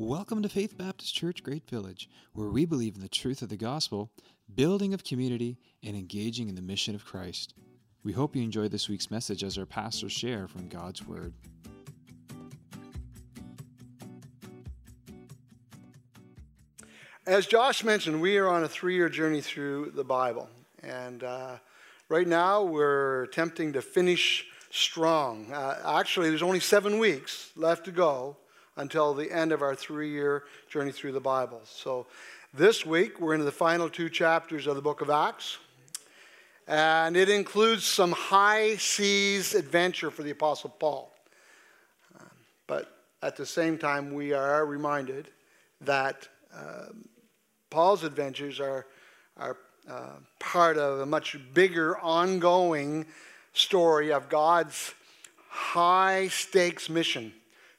Welcome to Faith Baptist Church Great Village, where we believe in the truth of the gospel, building of community, and engaging in the mission of Christ. We hope you enjoy this week's message as our pastors share from God's Word. As Josh mentioned, we are on a three year journey through the Bible. And uh, right now, we're attempting to finish strong. Uh, actually, there's only seven weeks left to go until the end of our three year journey through the Bible. So this week, we're into the final two chapters of the book of Acts. And it includes some high seas adventure for the Apostle Paul. But at the same time, we are reminded that um, Paul's adventures are, are uh, part of a much bigger, ongoing story of God's high stakes mission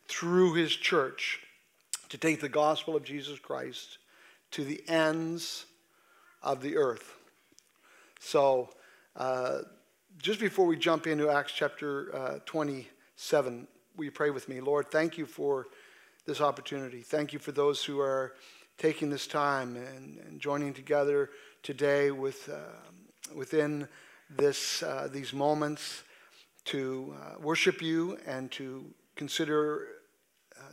through his church to take the gospel of Jesus Christ to the ends of the earth. So, uh, just before we jump into Acts chapter uh, 27, will you pray with me? Lord, thank you for this opportunity. Thank you for those who are taking this time and, and joining together today with, uh, within this, uh, these moments to uh, worship you and to consider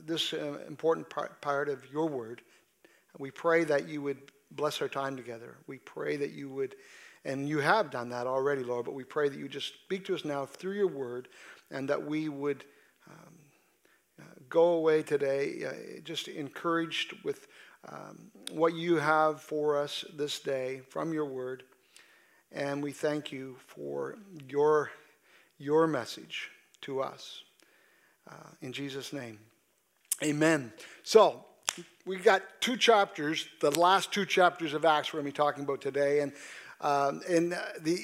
this uh, important part, part of your word. We pray that you would bless our time together. We pray that you would, and you have done that already, Lord, but we pray that you just speak to us now through your word and that we would um, uh, go away today uh, just encouraged with um, what you have for us this day from your word. And we thank you for your, your message to us. Uh, in Jesus' name, amen. So, we got two chapters, the last two chapters of Acts we're going to be talking about today. And, um, and the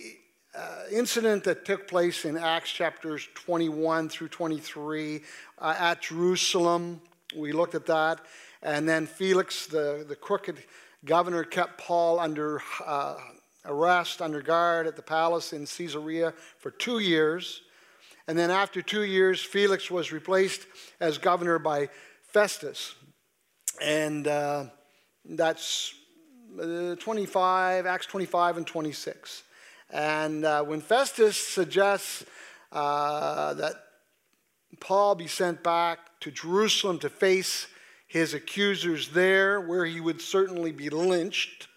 uh, incident that took place in Acts chapters 21 through 23 uh, at Jerusalem, we looked at that. And then Felix, the, the crooked governor, kept Paul under uh, arrest, under guard at the palace in Caesarea for two years. And then after two years, Felix was replaced as governor by Festus. And uh, that's uh, 25, Acts 25 and 26. And uh, when Festus suggests uh, that Paul be sent back to Jerusalem to face his accusers there, where he would certainly be lynched,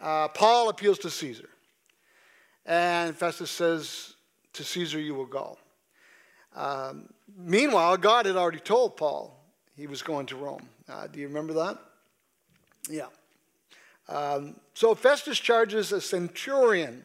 uh, Paul appeals to Caesar. And Festus says, To Caesar you will go. Um, meanwhile, God had already told Paul he was going to Rome. Uh, do you remember that? Yeah. Um, so Festus charges a centurion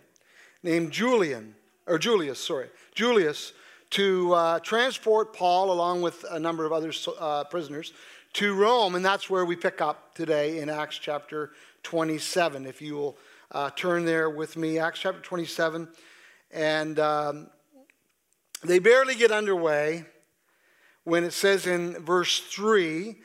named Julian, or Julius, sorry, Julius, to uh, transport Paul along with a number of other uh, prisoners to Rome, and that's where we pick up today in Acts chapter 27. If you will uh, turn there with me, Acts chapter 27. And um, they barely get underway when it says in verse 3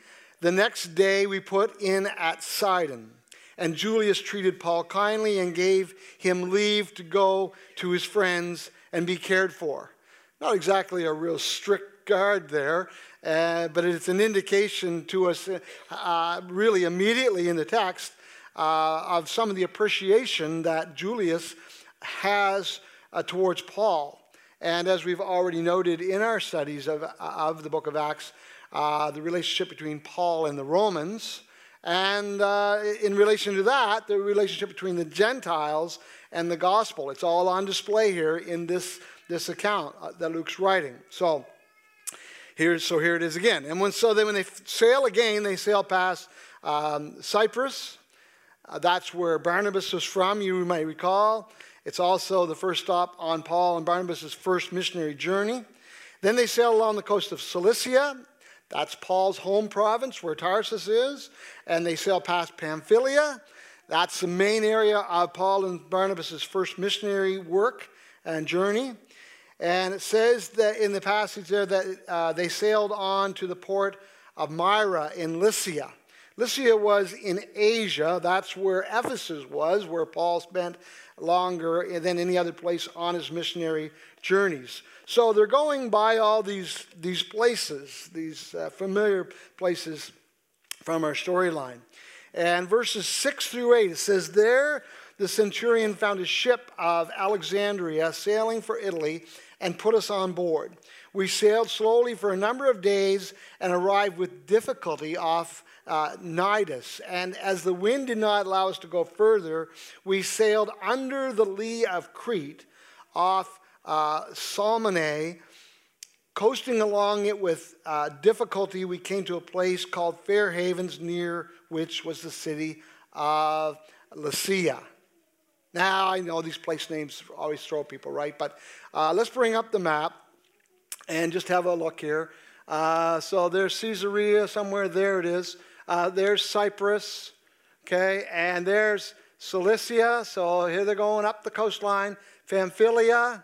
the next day we put in at Sidon. And Julius treated Paul kindly and gave him leave to go to his friends and be cared for. Not exactly a real strict guard there, uh, but it's an indication to us, uh, really immediately in the text, uh, of some of the appreciation that Julius has uh, towards Paul. And as we've already noted in our studies of, of the book of Acts, uh, the relationship between Paul and the Romans, and uh, in relation to that, the relationship between the Gentiles and the gospel. It's all on display here in this, this account uh, that Luke's writing. So, here, so here it is again. And when, so then when they sail again, they sail past um, Cyprus, uh, that's where Barnabas was from, you might recall. It's also the first stop on Paul and Barnabas' first missionary journey. Then they sail along the coast of Cilicia. That's Paul's home province, where Tarsus is. And they sail past Pamphylia. That's the main area of Paul and Barnabas' first missionary work and journey. And it says that in the passage there that uh, they sailed on to the port of Myra in Lycia. Lycia was in Asia. That's where Ephesus was, where Paul spent longer than any other place on his missionary journeys. So they're going by all these, these places, these uh, familiar places from our storyline. And verses 6 through 8, it says, There the centurion found a ship of Alexandria sailing for Italy and put us on board. We sailed slowly for a number of days and arrived with difficulty off uh, Cnidus. And as the wind did not allow us to go further, we sailed under the lee of Crete off uh, Salmone. Coasting along it with uh, difficulty, we came to a place called Fair Havens, near which was the city of Lasea. Now, I know these place names always throw people, right? But uh, let's bring up the map and just have a look here. Uh, so there's Caesarea, somewhere there it is. Uh, there's Cyprus, okay? And there's Cilicia, so here they're going up the coastline. Pamphylia,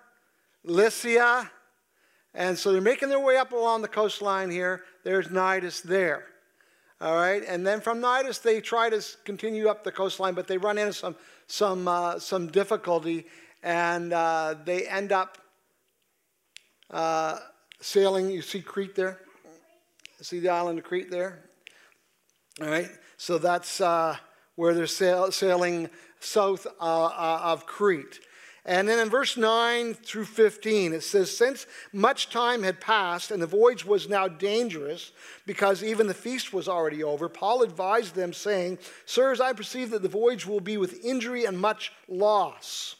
Lycia, and so they're making their way up along the coastline here. There's Cnidus there. All right, and then from Cnidus they try to continue up the coastline, but they run into some some uh, some difficulty, and uh, they end up uh, sailing. You see Crete there. See the island of Crete there. All right, so that's uh, where they're sail- sailing south uh, uh, of Crete. And then in verse 9 through 15, it says, Since much time had passed and the voyage was now dangerous, because even the feast was already over, Paul advised them, saying, Sirs, I perceive that the voyage will be with injury and much loss.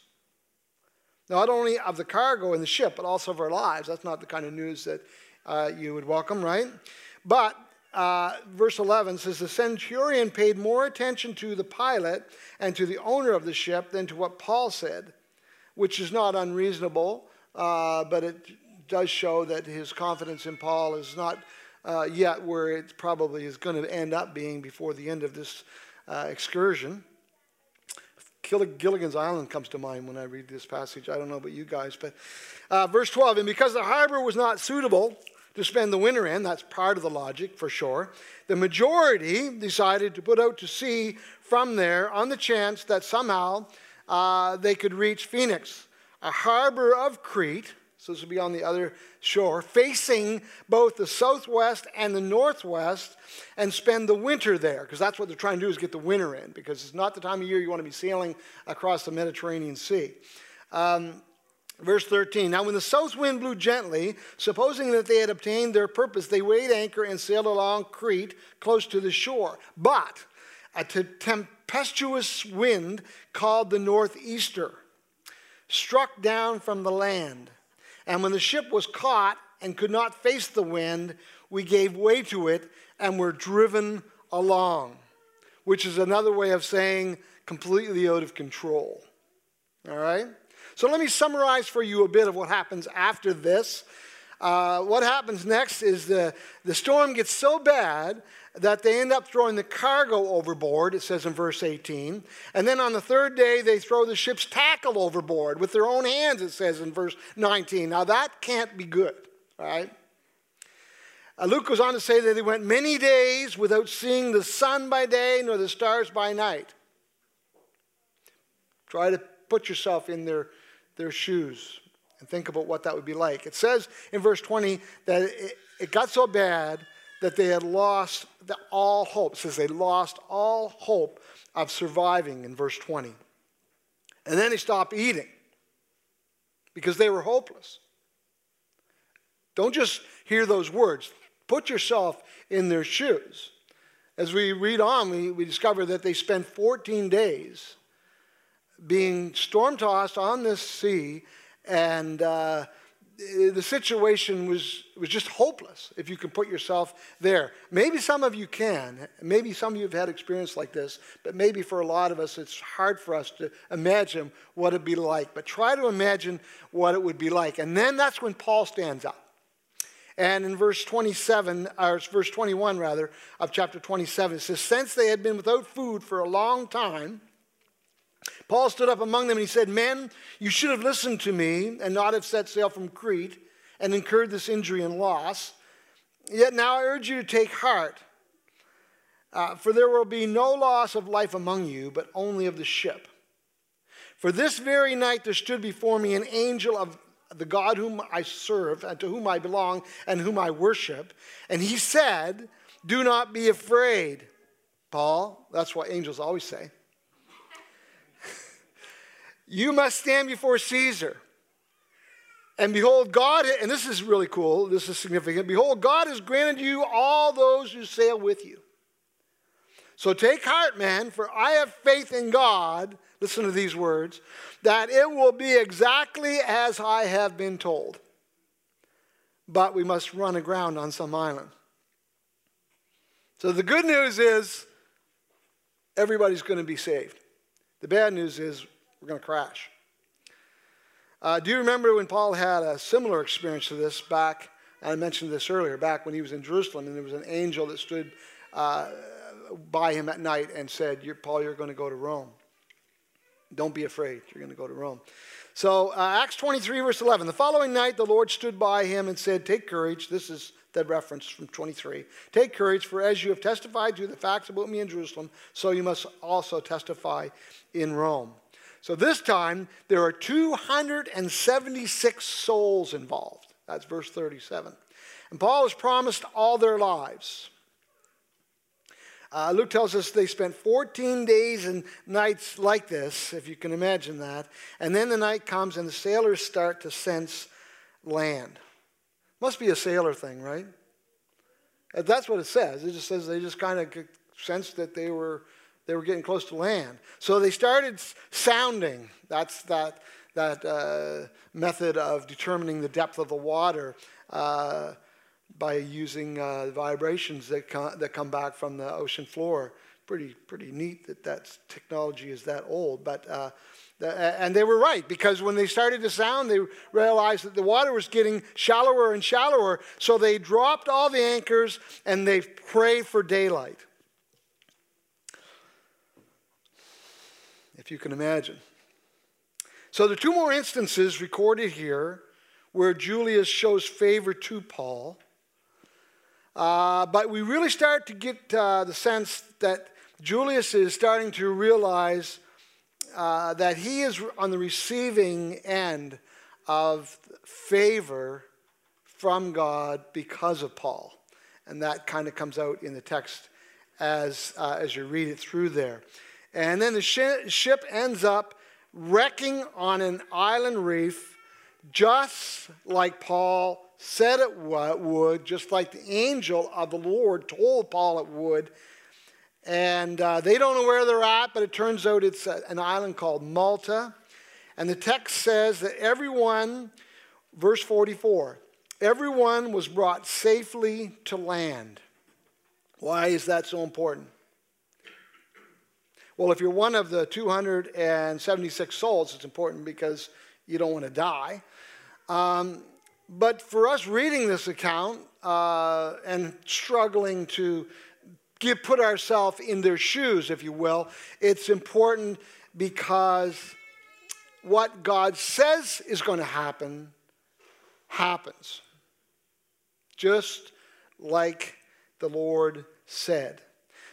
Not only of the cargo and the ship, but also of our lives. That's not the kind of news that uh, you would welcome, right? But uh, verse 11 says, The centurion paid more attention to the pilot and to the owner of the ship than to what Paul said which is not unreasonable, uh, but it does show that his confidence in Paul is not uh, yet where it probably is going to end up being before the end of this uh, excursion. Gilligan's Island comes to mind when I read this passage. I don't know about you guys, but uh, verse 12, and because the harbor was not suitable to spend the winter in, that's part of the logic for sure, the majority decided to put out to sea from there on the chance that somehow uh, they could reach Phoenix, a harbor of Crete. So this would be on the other shore, facing both the southwest and the northwest, and spend the winter there, because that's what they're trying to do is get the winter in, because it's not the time of year you want to be sailing across the Mediterranean Sea. Um, Verse 13 Now, when the south wind blew gently, supposing that they had obtained their purpose, they weighed anchor and sailed along Crete close to the shore. But a tempestuous wind called the northeaster struck down from the land. And when the ship was caught and could not face the wind, we gave way to it and were driven along, which is another way of saying completely out of control. All right? So let me summarize for you a bit of what happens after this. Uh, what happens next is the, the storm gets so bad that they end up throwing the cargo overboard, it says in verse 18. And then on the third day, they throw the ship's tackle overboard with their own hands, it says in verse 19. Now that can't be good, right? Uh, Luke goes on to say that they went many days without seeing the sun by day nor the stars by night. Try to put yourself in their, their shoes and think about what that would be like. It says in verse 20 that it, it got so bad that they had lost the, all hope. It says they lost all hope of surviving in verse 20. And then they stopped eating because they were hopeless. Don't just hear those words, put yourself in their shoes. As we read on, we, we discover that they spent 14 days being storm tossed on this sea and uh, the situation was, was just hopeless if you can put yourself there. Maybe some of you can. Maybe some of you have had experience like this, but maybe for a lot of us, it's hard for us to imagine what it'd be like. But try to imagine what it would be like. And then that's when Paul stands up. And in verse 27, or verse 21 rather, of chapter 27, it says, Since they had been without food for a long time, Paul stood up among them and he said, Men, you should have listened to me and not have set sail from Crete and incurred this injury and loss. Yet now I urge you to take heart, uh, for there will be no loss of life among you, but only of the ship. For this very night there stood before me an angel of the God whom I serve and to whom I belong and whom I worship. And he said, Do not be afraid, Paul. That's what angels always say. You must stand before Caesar. And behold, God, and this is really cool, this is significant. Behold, God has granted you all those who sail with you. So take heart, man, for I have faith in God, listen to these words, that it will be exactly as I have been told. But we must run aground on some island. So the good news is everybody's going to be saved. The bad news is we're going to crash. Uh, do you remember when Paul had a similar experience to this back? I mentioned this earlier, back when he was in Jerusalem, and there was an angel that stood uh, by him at night and said, you're, Paul, you're going to go to Rome. Don't be afraid. You're going to go to Rome. So, uh, Acts 23, verse 11. The following night, the Lord stood by him and said, Take courage. This is the reference from 23. Take courage, for as you have testified to the facts about me in Jerusalem, so you must also testify in Rome. So, this time, there are 276 souls involved. That's verse 37. And Paul has promised all their lives. Uh, Luke tells us they spent 14 days and nights like this, if you can imagine that. And then the night comes and the sailors start to sense land. Must be a sailor thing, right? That's what it says. It just says they just kind of sensed that they were, they were getting close to land. So they started sounding. That's that, that uh, method of determining the depth of the water. Uh, by using uh, vibrations that come, that come back from the ocean floor. Pretty, pretty neat that that technology is that old. But, uh, the, and they were right because when they started to sound, they realized that the water was getting shallower and shallower. So they dropped all the anchors and they prayed for daylight. If you can imagine. So there are two more instances recorded here where Julius shows favor to Paul. Uh, but we really start to get uh, the sense that Julius is starting to realize uh, that he is on the receiving end of favor from God because of Paul. And that kind of comes out in the text as, uh, as you read it through there. And then the sh- ship ends up wrecking on an island reef, just like Paul said it would, just like the angel of the Lord told Paul it would. And uh, they don't know where they're at, but it turns out it's a, an island called Malta. And the text says that everyone, verse 44, everyone was brought safely to land. Why is that so important? Well, if you're one of the 276 souls, it's important because you don't want to die. Um, but for us reading this account uh, and struggling to put ourselves in their shoes, if you will, it's important because what God says is going to happen happens. Just like the Lord said.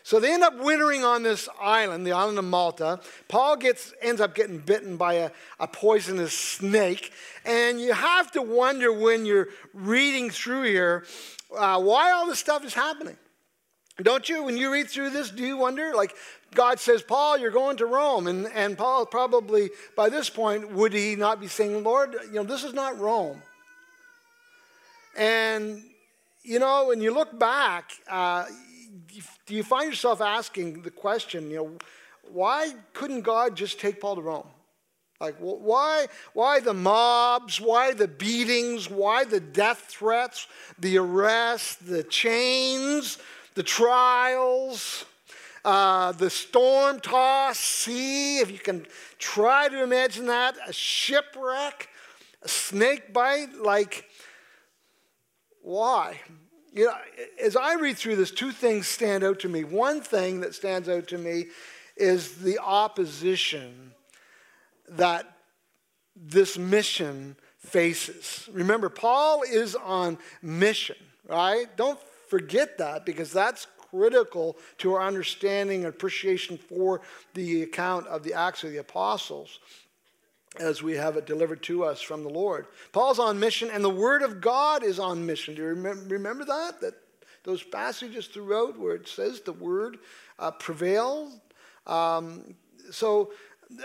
So they end up wintering on this island, the island of Malta. Paul gets, ends up getting bitten by a, a poisonous snake. And you have to wonder when you're reading through here uh, why all this stuff is happening. Don't you? When you read through this, do you wonder? Like, God says, Paul, you're going to Rome. And, and Paul probably, by this point, would he not be saying, Lord, you know, this is not Rome. And, you know, when you look back, uh, do you find yourself asking the question, you know, why couldn't God just take Paul to Rome? Like, why, why the mobs? Why the beatings? Why the death threats? The arrests, the chains, the trials, uh, the storm tossed sea, if you can try to imagine that, a shipwreck, a snake bite. Like, why? You know, as I read through this, two things stand out to me. One thing that stands out to me is the opposition that this mission faces. Remember, Paul is on mission, right? Don't forget that because that's critical to our understanding and appreciation for the account of the Acts of the Apostles as we have it delivered to us from the Lord. Paul's on mission, and the Word of God is on mission. Do you remember, that? That those passages throughout where it says the word uh, prevails. Um, so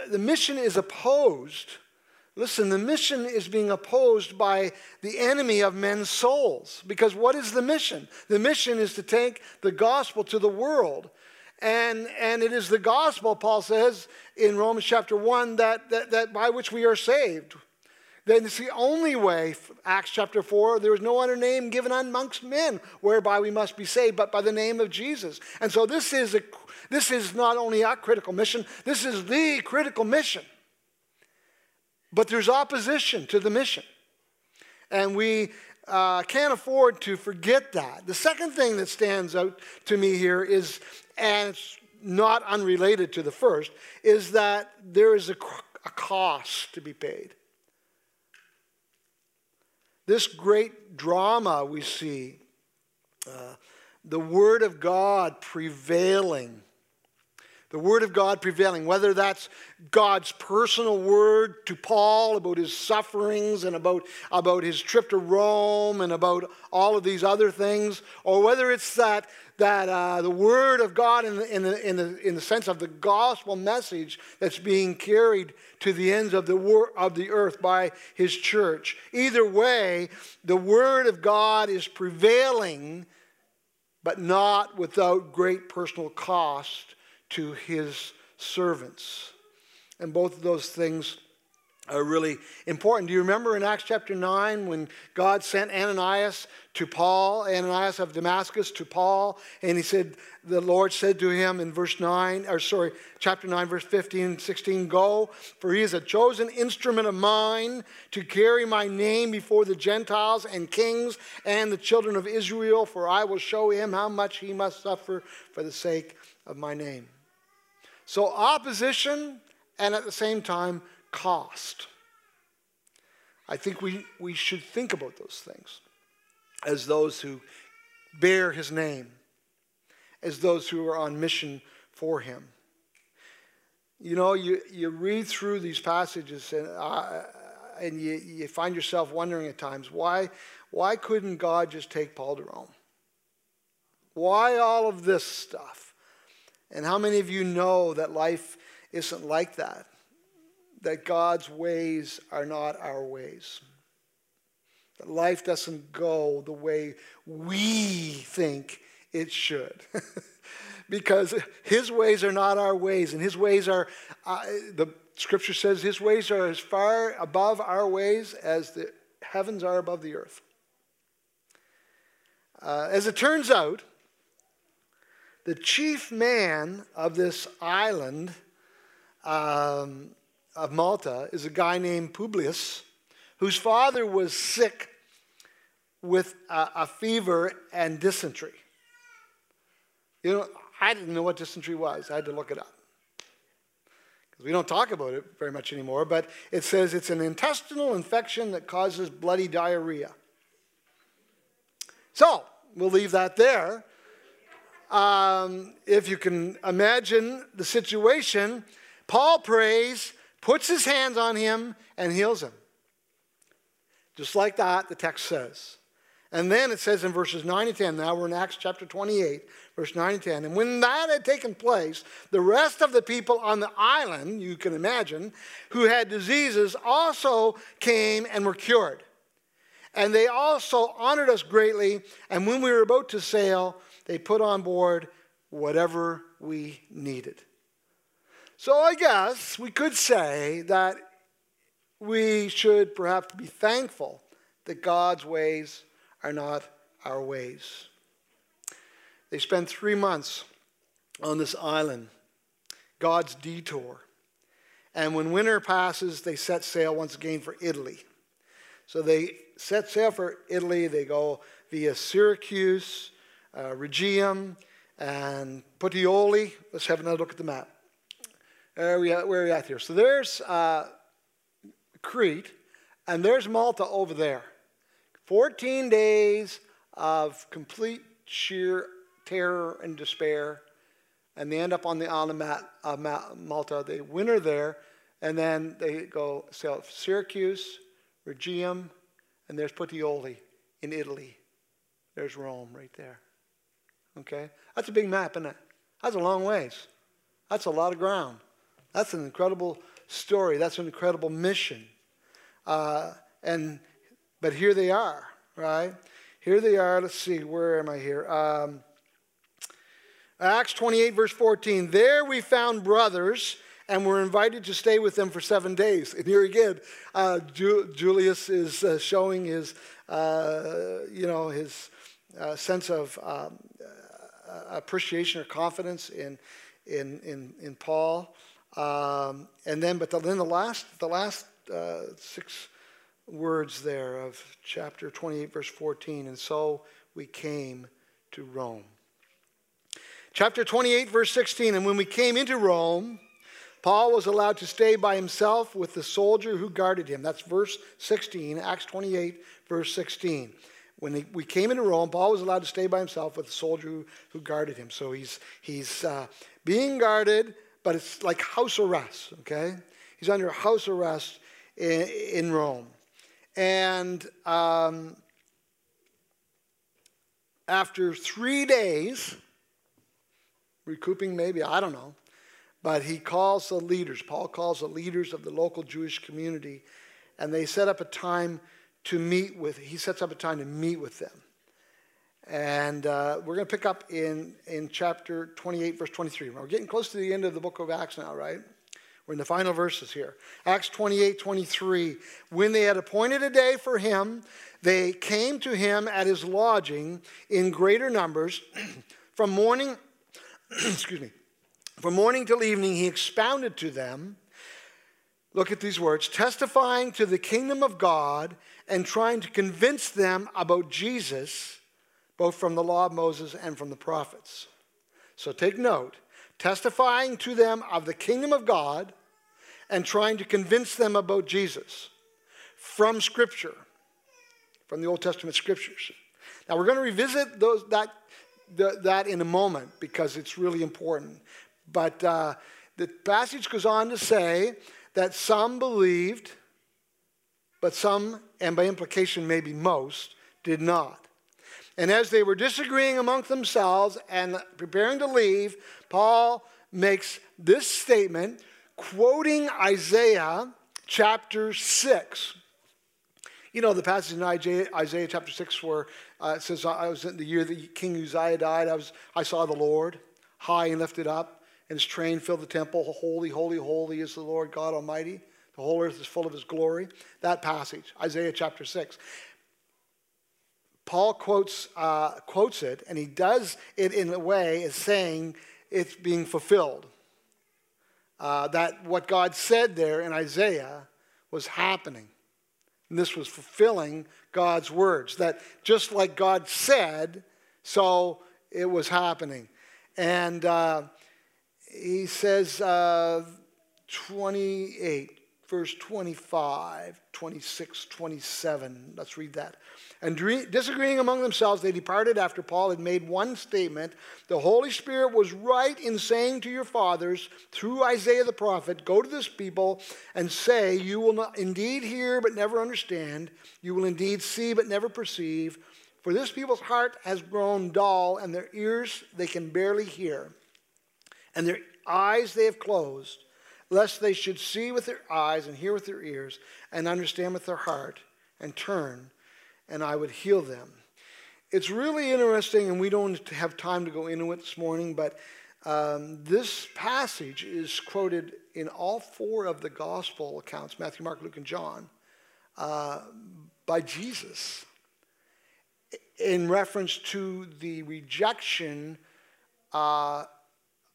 the mission is opposed. Listen, the mission is being opposed by the enemy of men's souls. Because what is the mission? The mission is to take the gospel to the world. And, and it is the gospel, Paul says in Romans chapter 1, that, that, that by which we are saved. Then it's the only way, Acts chapter 4, there is no other name given amongst men whereby we must be saved but by the name of Jesus. And so this is, a, this is not only a critical mission, this is the critical mission. But there's opposition to the mission. And we uh, can't afford to forget that. The second thing that stands out to me here is, and it's not unrelated to the first, is that there is a, a cost to be paid. This great drama we see, uh, the Word of God prevailing. The Word of God prevailing, whether that's God's personal word to Paul about his sufferings and about, about his trip to Rome and about all of these other things, or whether it's that that uh, the word of God, in the, in, the, in, the, in the sense of the gospel message that's being carried to the ends of the, wor- of the earth by his church. Either way, the word of God is prevailing, but not without great personal cost to his servants. And both of those things are really important. Do you remember in Acts chapter 9 when God sent Ananias to Paul, Ananias of Damascus to Paul, and he said, the Lord said to him in verse 9, or sorry, chapter 9, verse 15, 16, Go, for he is a chosen instrument of mine to carry my name before the Gentiles and kings and the children of Israel, for I will show him how much he must suffer for the sake of my name. So, opposition and at the same time, cost. I think we, we should think about those things as those who bear his name, as those who are on mission for him. You know, you, you read through these passages and, uh, and you, you find yourself wondering at times why, why couldn't God just take Paul to Rome? Why all of this stuff? And how many of you know that life isn't like that? that God's ways are not our ways. That life doesn't go the way we think it should. because his ways are not our ways, and his ways are, uh, the scripture says, his ways are as far above our ways as the heavens are above the earth. Uh, as it turns out, the chief man of this island um, of Malta is a guy named Publius, whose father was sick with a, a fever and dysentery. You know, I didn't know what dysentery was. I had to look it up. Because we don't talk about it very much anymore, but it says it's an intestinal infection that causes bloody diarrhea. So, we'll leave that there. Um, if you can imagine the situation, Paul prays puts his hands on him, and heals him. Just like that, the text says. And then it says in verses 9 and 10, now we're in Acts chapter 28, verse 9 and 10. And when that had taken place, the rest of the people on the island, you can imagine, who had diseases also came and were cured. And they also honored us greatly. And when we were about to sail, they put on board whatever we needed. So I guess we could say that we should perhaps be thankful that God's ways are not our ways. They spent three months on this island, God's detour. And when winter passes, they set sail once again for Italy. So they set sail for Italy. They go via Syracuse, uh, Rhegium, and Puteoli. Let's have another look at the map. Where are we at, where are we at here? So there's uh, Crete, and there's Malta over there. 14 days of complete sheer terror and despair, and they end up on the island of Malta. They winter there, and then they go sail Syracuse, Rhegium, and there's Puteoli in Italy. There's Rome right there. Okay? That's a big map, isn't it? That's a long ways. That's a lot of ground. That's an incredible story. That's an incredible mission. Uh, and but here they are, right? Here they are. Let's see, where am I here? Um, Acts 28, verse 14. There we found brothers and were invited to stay with them for seven days. And here again, uh, Ju- Julius is uh, showing his, uh, you know, his uh, sense of um, appreciation or confidence in, in, in, in Paul. Um, and then, but the, then the last, the last uh, six words there of chapter 28, verse 14. And so we came to Rome. Chapter 28, verse 16. And when we came into Rome, Paul was allowed to stay by himself with the soldier who guarded him. That's verse 16, Acts 28, verse 16. When we came into Rome, Paul was allowed to stay by himself with the soldier who, who guarded him. So he's, he's uh, being guarded, but it's like house arrest, okay? He's under house arrest in, in Rome. And um, after three days, recouping maybe, I don't know, but he calls the leaders, Paul calls the leaders of the local Jewish community, and they set up a time to meet with, he sets up a time to meet with them. And uh, we're going to pick up in, in chapter 28, verse 23. We're getting close to the end of the book of Acts now, right? We're in the final verses here. Acts 28, 23. When they had appointed a day for him, they came to him at his lodging in greater numbers. From morning, excuse me, from morning till evening, he expounded to them, look at these words, testifying to the kingdom of God and trying to convince them about Jesus, both from the law of Moses and from the prophets. So take note testifying to them of the kingdom of God and trying to convince them about Jesus from Scripture, from the Old Testament Scriptures. Now we're going to revisit those, that, the, that in a moment because it's really important. But uh, the passage goes on to say that some believed, but some, and by implication, maybe most, did not. And as they were disagreeing among themselves and preparing to leave, Paul makes this statement, quoting Isaiah chapter 6. You know, the passage in Isaiah, Isaiah chapter 6 where uh, it says, I was in the year that King Uzziah died, I, was, I saw the Lord high and lifted up, and his train filled the temple. Holy, holy, holy is the Lord God Almighty. The whole earth is full of his glory. That passage, Isaiah chapter 6. Paul quotes, uh, quotes it, and he does it in a way as saying it's being fulfilled. Uh, that what God said there in Isaiah was happening. And this was fulfilling God's words. That just like God said, so it was happening. And uh, he says, uh, 28, verse 25, 26, 27. Let's read that. And disagreeing among themselves, they departed after Paul had made one statement The Holy Spirit was right in saying to your fathers through Isaiah the prophet, Go to this people and say, You will not indeed hear but never understand, you will indeed see but never perceive. For this people's heart has grown dull, and their ears they can barely hear, and their eyes they have closed, lest they should see with their eyes and hear with their ears, and understand with their heart, and turn and I would heal them. It's really interesting, and we don't have time to go into it this morning, but um, this passage is quoted in all four of the gospel accounts Matthew, Mark, Luke, and John uh, by Jesus in reference to the rejection uh,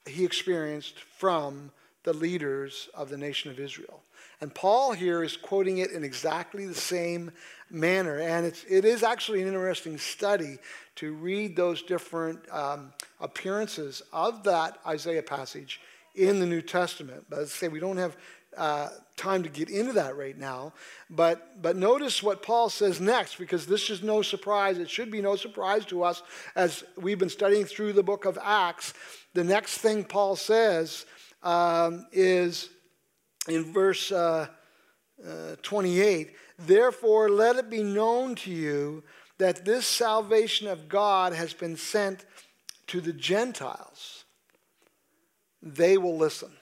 he experienced from the leaders of the nation of Israel. And Paul here is quoting it in exactly the same manner. And it's, it is actually an interesting study to read those different um, appearances of that Isaiah passage in the New Testament. But as I say, we don't have uh, time to get into that right now. But, but notice what Paul says next, because this is no surprise. It should be no surprise to us as we've been studying through the book of Acts. The next thing Paul says um, is in verse uh, uh, 28 Therefore, let it be known to you that this salvation of God has been sent to the Gentiles, they will listen.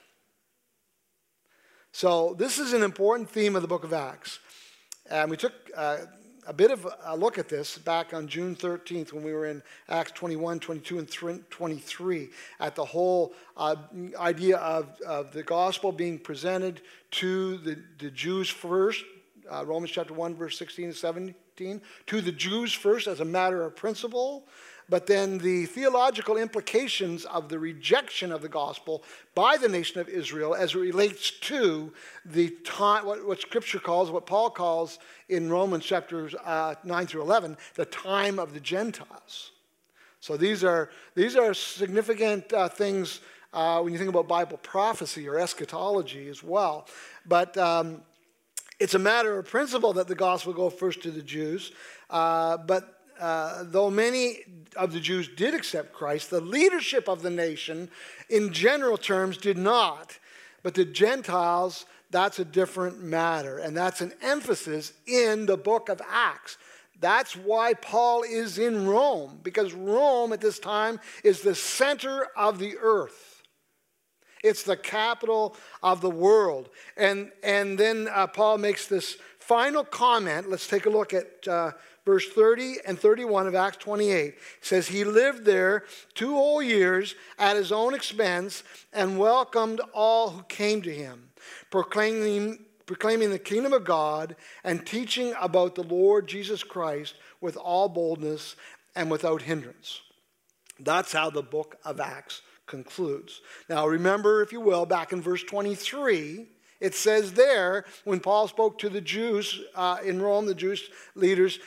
So, this is an important theme of the book of Acts. And we took uh, a bit of a look at this back on June 13th when we were in Acts 21, 22, and 23 at the whole uh, idea of, of the gospel being presented to the, the Jews first, uh, Romans chapter 1, verse 16 and 17, to the Jews first as a matter of principle, but then the theological implications of the rejection of the gospel by the nation of Israel as it relates to the time, what, what Scripture calls, what Paul calls in Romans chapters uh, 9 through 11, the time of the Gentiles. So these are, these are significant uh, things uh, when you think about Bible prophecy or eschatology as well. But um, it's a matter of principle that the gospel go first to the Jews. Uh, but uh, though many of the Jews did accept Christ, the leadership of the nation, in general terms, did not. But the Gentiles, that's a different matter. And that's an emphasis in the book of Acts. That's why Paul is in Rome, because Rome at this time is the center of the earth. It's the capital of the world. And, and then uh, Paul makes this final comment. Let's take a look at uh, verse 30 and 31 of Acts 28 says, He lived there two whole years at his own expense and welcomed all who came to him, proclaiming, proclaiming the kingdom of God and teaching about the Lord Jesus Christ with all boldness and without hindrance. That's how the book of Acts concludes. Now, remember, if you will, back in verse 23, it says there, when Paul spoke to the Jews uh, in Rome, the Jewish leaders,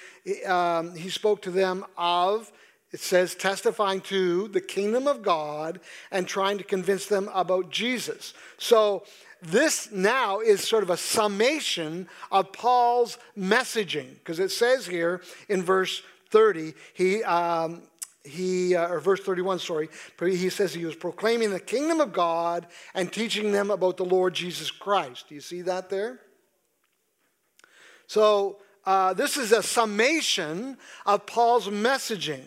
um, he spoke to them of, it says, testifying to the kingdom of God and trying to convince them about Jesus. So, this now is sort of a summation of Paul's messaging, because it says here in verse 30, he, um, he, uh, or verse 31, sorry, he says he was proclaiming the kingdom of God and teaching them about the Lord Jesus Christ. Do you see that there? So, uh, this is a summation of Paul's messaging.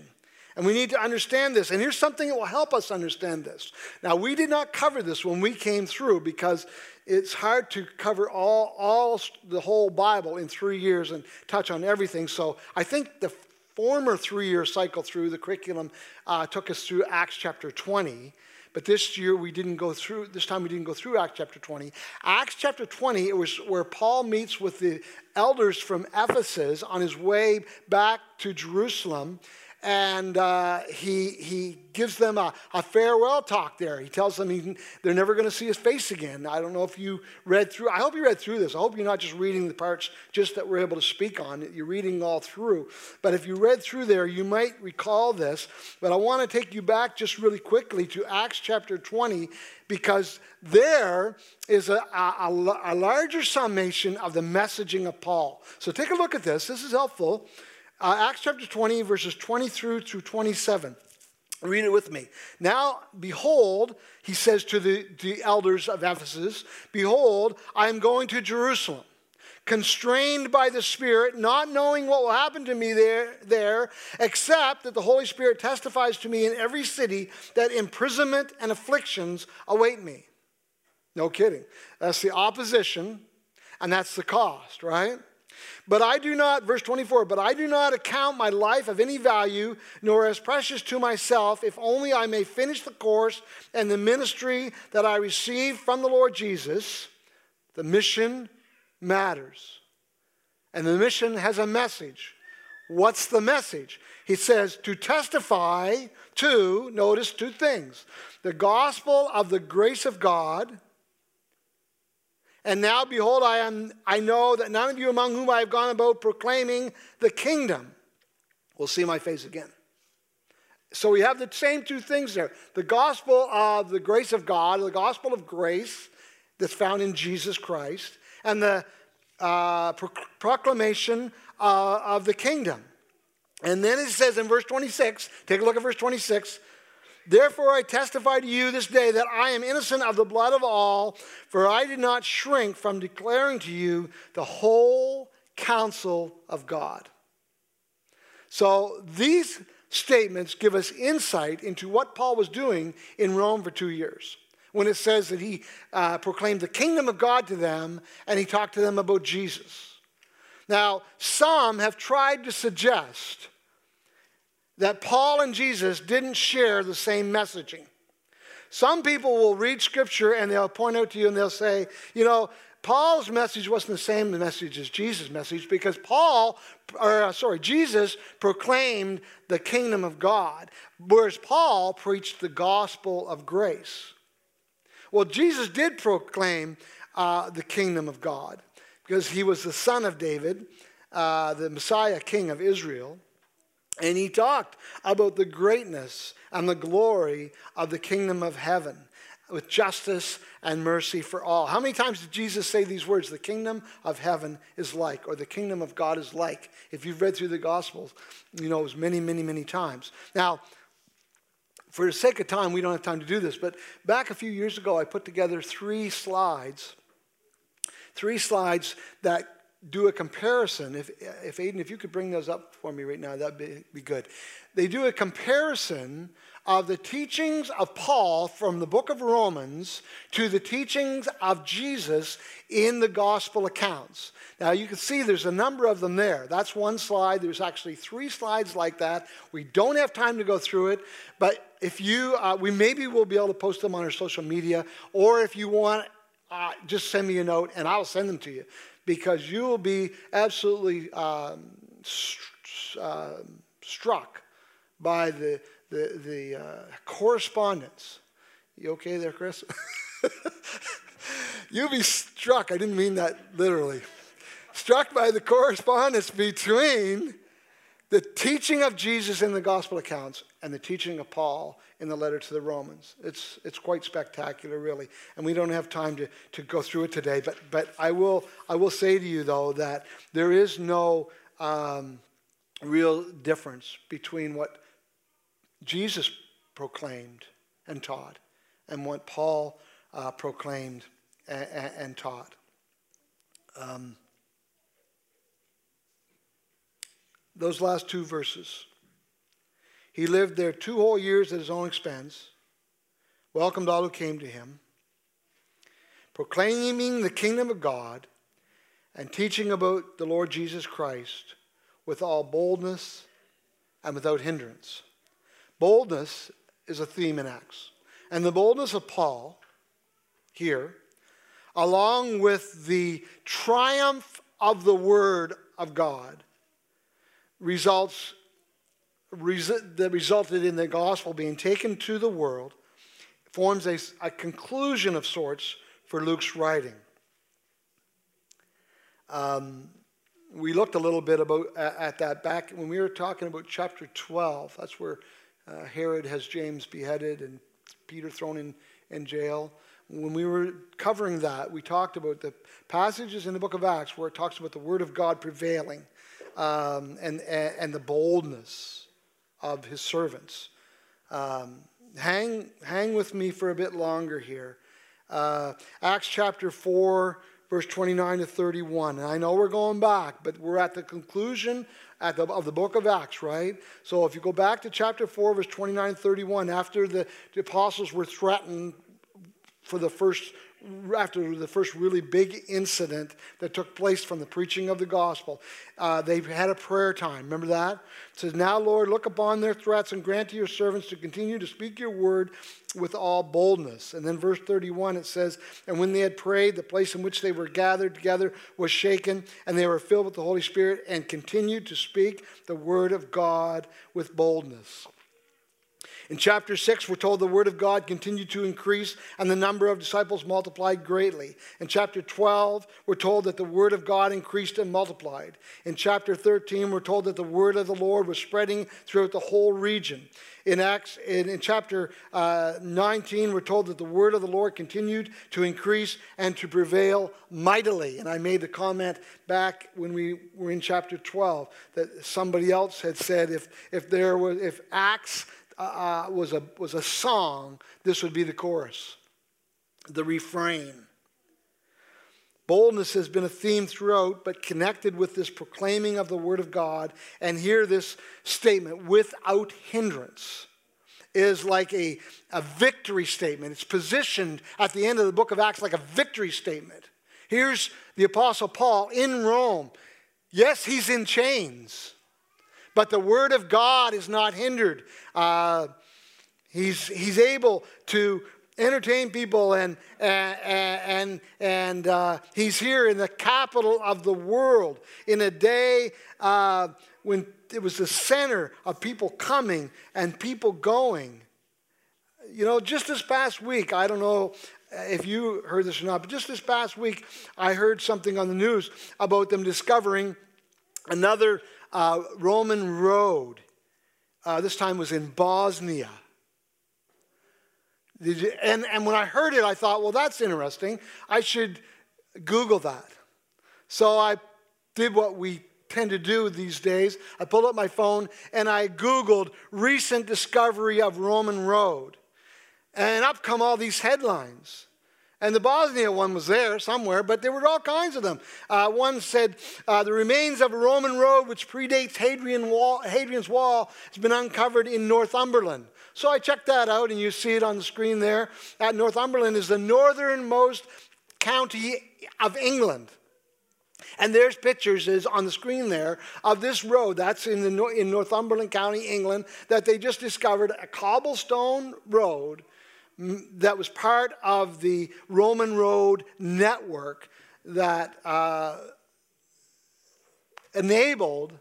And we need to understand this. And here's something that will help us understand this. Now, we did not cover this when we came through because it's hard to cover all, all the whole Bible in three years and touch on everything. So I think the former three year cycle through the curriculum uh, took us through Acts chapter 20. But this year we didn't go through, this time we didn't go through Acts chapter 20. Acts chapter 20, it was where Paul meets with the elders from Ephesus on his way back to Jerusalem and uh, he, he gives them a, a, farewell talk there. He tells them he, they're never going to see his face again. I don't know if you read through, I hope you read through this. I hope you're not just reading the parts just that we're able to speak on, you're reading all through. But if you read through there, you might recall this. But I want to take you back just really quickly to Acts chapter 20 because there is a, a, a larger summation of the messaging of Paul. So take a look at this. This is helpful. Uh, Acts chapter 20, verses 20 through to 27. Read it with me. Now, behold, he says to the, the elders of Ephesus, Behold, I am going to Jerusalem, constrained by the Spirit, not knowing what will happen to me there, there, except that the Holy Spirit testifies to me in every city that imprisonment and afflictions await me. No kidding. That's the opposition, and that's the cost, right? But I do not, verse 24, but I do not account my life of any value, nor as precious to myself, if only I may finish the course and the ministry that I received from the Lord Jesus. The mission matters. And the mission has a message. What's the message? He says to testify to, notice two things the gospel of the grace of God and now, behold, I, am, I know that none of you among whom I have gone about proclaiming the kingdom will see my face again. So we have the same two things there the gospel of the grace of God, the gospel of grace that's found in Jesus Christ, and the uh, pro- proclamation uh, of the kingdom. And then it says in verse 26, take a look at verse 26 Therefore, I testify to you this day that I am innocent of the blood of all, for I did not shrink from declaring to you the whole counsel of God. So, these statements give us insight into what Paul was doing in Rome for two years. When it says that he uh, proclaimed the kingdom of God to them and he talked to them about Jesus. Now, some have tried to suggest that Paul and Jesus didn't share the same messaging. Some people will read scripture and they'll point out to you and they'll say, you know, Paul's message wasn't the same message as Jesus' message because Paul, or uh, sorry, Jesus proclaimed the kingdom of God, whereas Paul preached the gospel of grace. Well, Jesus did proclaim uh, the kingdom of God because he was the son of David, uh, the Messiah, king of Israel. And he talked about the greatness and the glory of the kingdom of heaven with justice and mercy for all. How many times did Jesus say these words? The kingdom of heaven is like, or the kingdom of God is like. If you've read through the Gospels, you know it was many, many, many times. Now, for the sake of time, we don't have time to do this, but back a few years ago, I put together three slides, three slides that do a comparison. If, if Aiden, if you could bring those up for me right now, that'd be, be good. They do a comparison of the teachings of Paul from the book of Romans to the teachings of Jesus in the gospel accounts. Now you can see there's a number of them there. That's one slide. There's actually three slides like that. We don't have time to go through it, but if you, uh, we maybe will be able to post them on our social media, or if you want, uh, just send me a note and I'll send them to you because you will be absolutely um, uh, struck by the the, the uh, correspondence. You okay there, Chris? You'll be struck, I didn't mean that literally, struck by the correspondence between the teaching of Jesus in the gospel accounts and the teaching of Paul in the letter to the Romans. It's, it's quite spectacular, really. And we don't have time to, to go through it today. But, but I, will, I will say to you, though, that there is no um, real difference between what Jesus proclaimed and taught, and what Paul uh, proclaimed and, and taught. Um, those last two verses. He lived there two whole years at his own expense, welcomed all who came to him, proclaiming the kingdom of God and teaching about the Lord Jesus Christ with all boldness and without hindrance. Boldness is a theme in Acts. And the boldness of Paul here, along with the triumph of the Word of God, results that resulted in the gospel being taken to the world forms a, a conclusion of sorts for Luke's writing. Um, we looked a little bit about at that back when we were talking about chapter 12. That's where uh, Herod has James beheaded and Peter thrown in, in jail. When we were covering that, we talked about the passages in the book of Acts where it talks about the word of God prevailing um, and, and, and, the boldness of his servants. Um, hang, hang with me for a bit longer here. Uh, Acts chapter 4, verse 29 to 31. And I know we're going back, but we're at the conclusion at the, of the book of Acts, right? So if you go back to chapter 4, verse 29 31, after the, the apostles were threatened for the first after the first really big incident that took place from the preaching of the gospel, uh, they had a prayer time. Remember that? It says, Now, Lord, look upon their threats and grant to your servants to continue to speak your word with all boldness. And then, verse 31, it says, And when they had prayed, the place in which they were gathered together was shaken, and they were filled with the Holy Spirit and continued to speak the word of God with boldness. In chapter 6, we're told the word of God continued to increase and the number of disciples multiplied greatly. In chapter 12, we're told that the word of God increased and multiplied. In chapter 13, we're told that the word of the Lord was spreading throughout the whole region. In Acts, in, in chapter uh, 19, we're told that the word of the Lord continued to increase and to prevail mightily. And I made the comment back when we were in chapter 12 that somebody else had said if, if there was, if Acts uh, uh, was, a, was a song, this would be the chorus, the refrain. Boldness has been a theme throughout, but connected with this proclaiming of the Word of God. And here, this statement, without hindrance, is like a, a victory statement. It's positioned at the end of the book of Acts like a victory statement. Here's the Apostle Paul in Rome. Yes, he's in chains, but the Word of God is not hindered. Uh, he's, he's able to entertain people and and and, and uh, he's here in the capital of the world in a day uh, when it was the center of people coming and people going you know just this past week i don't know if you heard this or not but just this past week i heard something on the news about them discovering another uh, roman road uh, this time was in bosnia and, and when I heard it, I thought, well, that's interesting. I should Google that. So I did what we tend to do these days. I pulled up my phone and I Googled recent discovery of Roman road. And up come all these headlines. And the Bosnia one was there somewhere, but there were all kinds of them. Uh, one said, uh, The remains of a Roman road which predates Hadrian wall, Hadrian's Wall has been uncovered in Northumberland. So I checked that out, and you see it on the screen there. At Northumberland is the northernmost county of England. And there's pictures is on the screen there of this road that's in, the, in Northumberland County, England, that they just discovered a cobblestone road that was part of the Roman road network that uh, enabled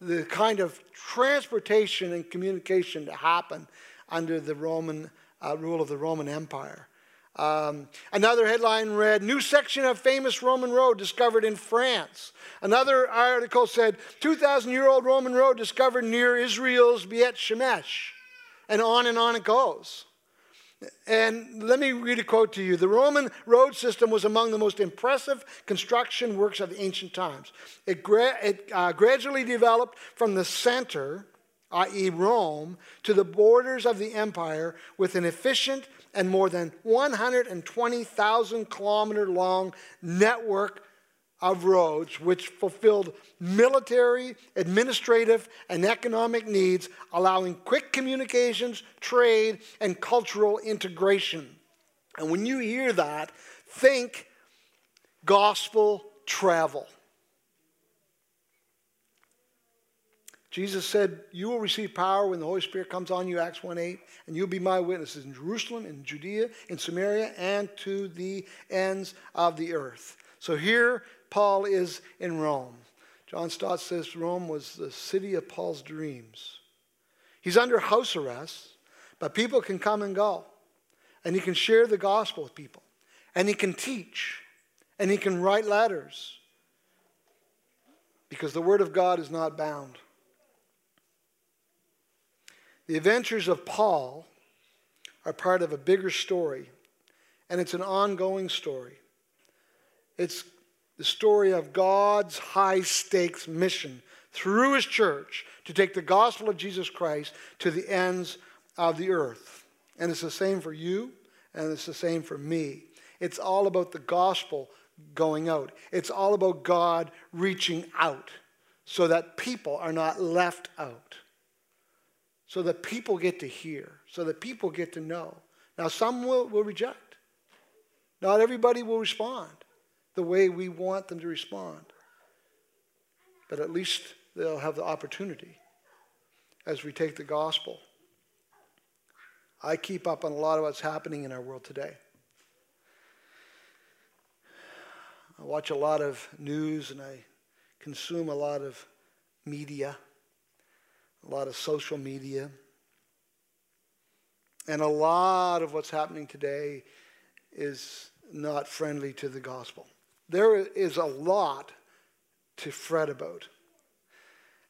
the kind of transportation and communication to happen under the Roman uh, rule of the Roman Empire. Um, another headline read New section of famous Roman road discovered in France. Another article said 2,000 year old Roman road discovered near Israel's Beit Shemesh. And on and on it goes. And let me read a quote to you. The Roman road system was among the most impressive construction works of ancient times. It, gra- it uh, gradually developed from the center i.e., Rome, to the borders of the empire with an efficient and more than 120,000 kilometer long network of roads which fulfilled military, administrative, and economic needs, allowing quick communications, trade, and cultural integration. And when you hear that, think gospel travel. Jesus said, You will receive power when the Holy Spirit comes on you, Acts 1 8, and you'll be my witnesses in Jerusalem, in Judea, in Samaria, and to the ends of the earth. So here, Paul is in Rome. John Stott says Rome was the city of Paul's dreams. He's under house arrest, but people can come and go. And he can share the gospel with people. And he can teach. And he can write letters. Because the word of God is not bound. The adventures of Paul are part of a bigger story, and it's an ongoing story. It's the story of God's high stakes mission through his church to take the gospel of Jesus Christ to the ends of the earth. And it's the same for you, and it's the same for me. It's all about the gospel going out, it's all about God reaching out so that people are not left out so that people get to hear, so that people get to know. Now, some will, will reject. Not everybody will respond the way we want them to respond. But at least they'll have the opportunity as we take the gospel. I keep up on a lot of what's happening in our world today. I watch a lot of news and I consume a lot of media a lot of social media. And a lot of what's happening today is not friendly to the gospel. There is a lot to fret about.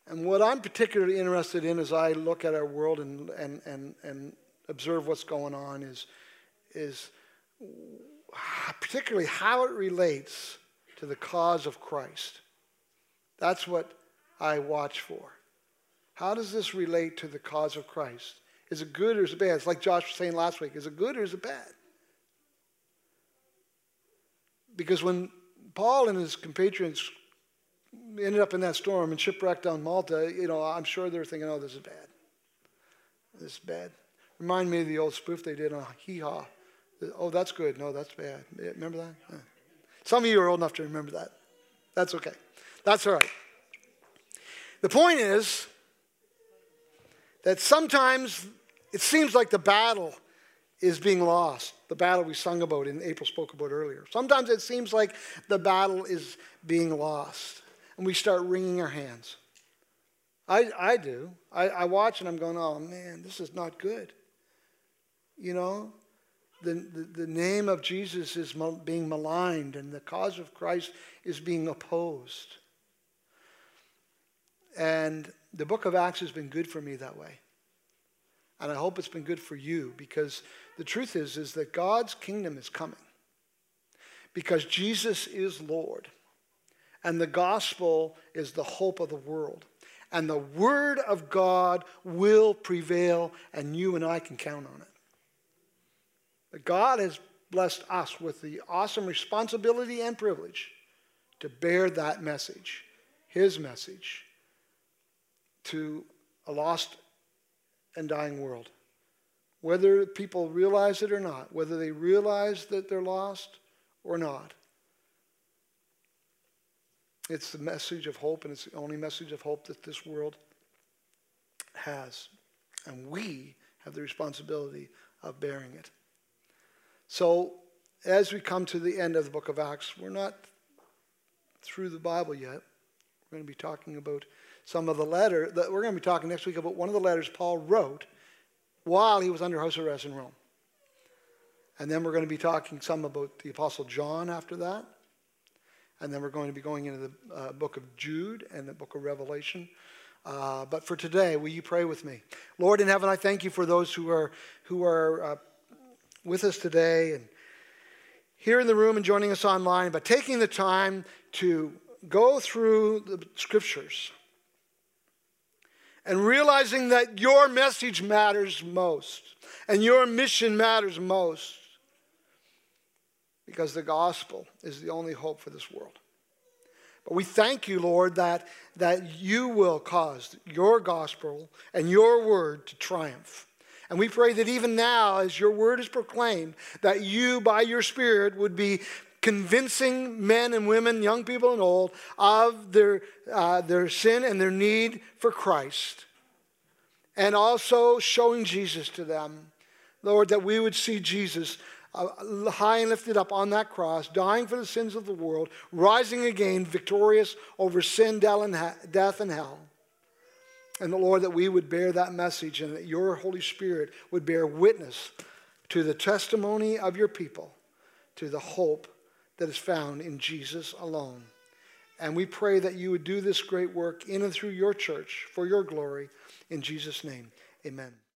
And what I'm particularly interested in as I look at our world and, and, and, and observe what's going on is, is particularly how it relates to the cause of Christ. That's what I watch for. How does this relate to the cause of Christ? Is it good or is it bad? It's like Josh was saying last week. Is it good or is it bad? Because when Paul and his compatriots ended up in that storm and shipwrecked on Malta, you know, I'm sure they're thinking, oh, this is bad. This is bad. Remind me of the old spoof they did on Hee Haw. Oh, that's good. No, that's bad. Remember that? Yeah. Some of you are old enough to remember that. That's okay. That's all right. The point is that sometimes it seems like the battle is being lost. The battle we sung about and April spoke about earlier. Sometimes it seems like the battle is being lost. And we start wringing our hands. I, I do. I, I watch and I'm going, oh man, this is not good. You know, the, the, the name of Jesus is being maligned and the cause of Christ is being opposed. And the book of Acts has been good for me that way. And I hope it's been good for you because the truth is, is that God's kingdom is coming. Because Jesus is Lord. And the gospel is the hope of the world. And the word of God will prevail, and you and I can count on it. But God has blessed us with the awesome responsibility and privilege to bear that message, His message, to a lost and dying world. Whether people realize it or not, whether they realize that they're lost or not. It's the message of hope, and it's the only message of hope that this world has. And we have the responsibility of bearing it. So, as we come to the end of the book of Acts, we're not through the Bible yet. We're going to be talking about some of the letter that we're going to be talking next week about one of the letters Paul wrote while he was under house arrest in Rome. And then we're going to be talking some about the Apostle John after that. And then we're going to be going into the uh, book of Jude and the book of Revelation. Uh, but for today, will you pray with me? Lord in heaven, I thank you for those who are, who are uh, with us today and here in the room and joining us online, but taking the time to go through the scriptures and realizing that your message matters most and your mission matters most because the gospel is the only hope for this world. But we thank you, Lord, that, that you will cause your gospel and your word to triumph. And we pray that even now, as your word is proclaimed, that you, by your Spirit, would be convincing men and women, young people and old, of their, uh, their sin and their need for Christ. And also showing Jesus to them. Lord, that we would see Jesus uh, high and lifted up on that cross, dying for the sins of the world, rising again, victorious over sin, death, and hell. And the Lord, that we would bear that message and that your Holy Spirit would bear witness to the testimony of your people, to the hope that is found in Jesus alone. And we pray that you would do this great work in and through your church for your glory. In Jesus' name, amen.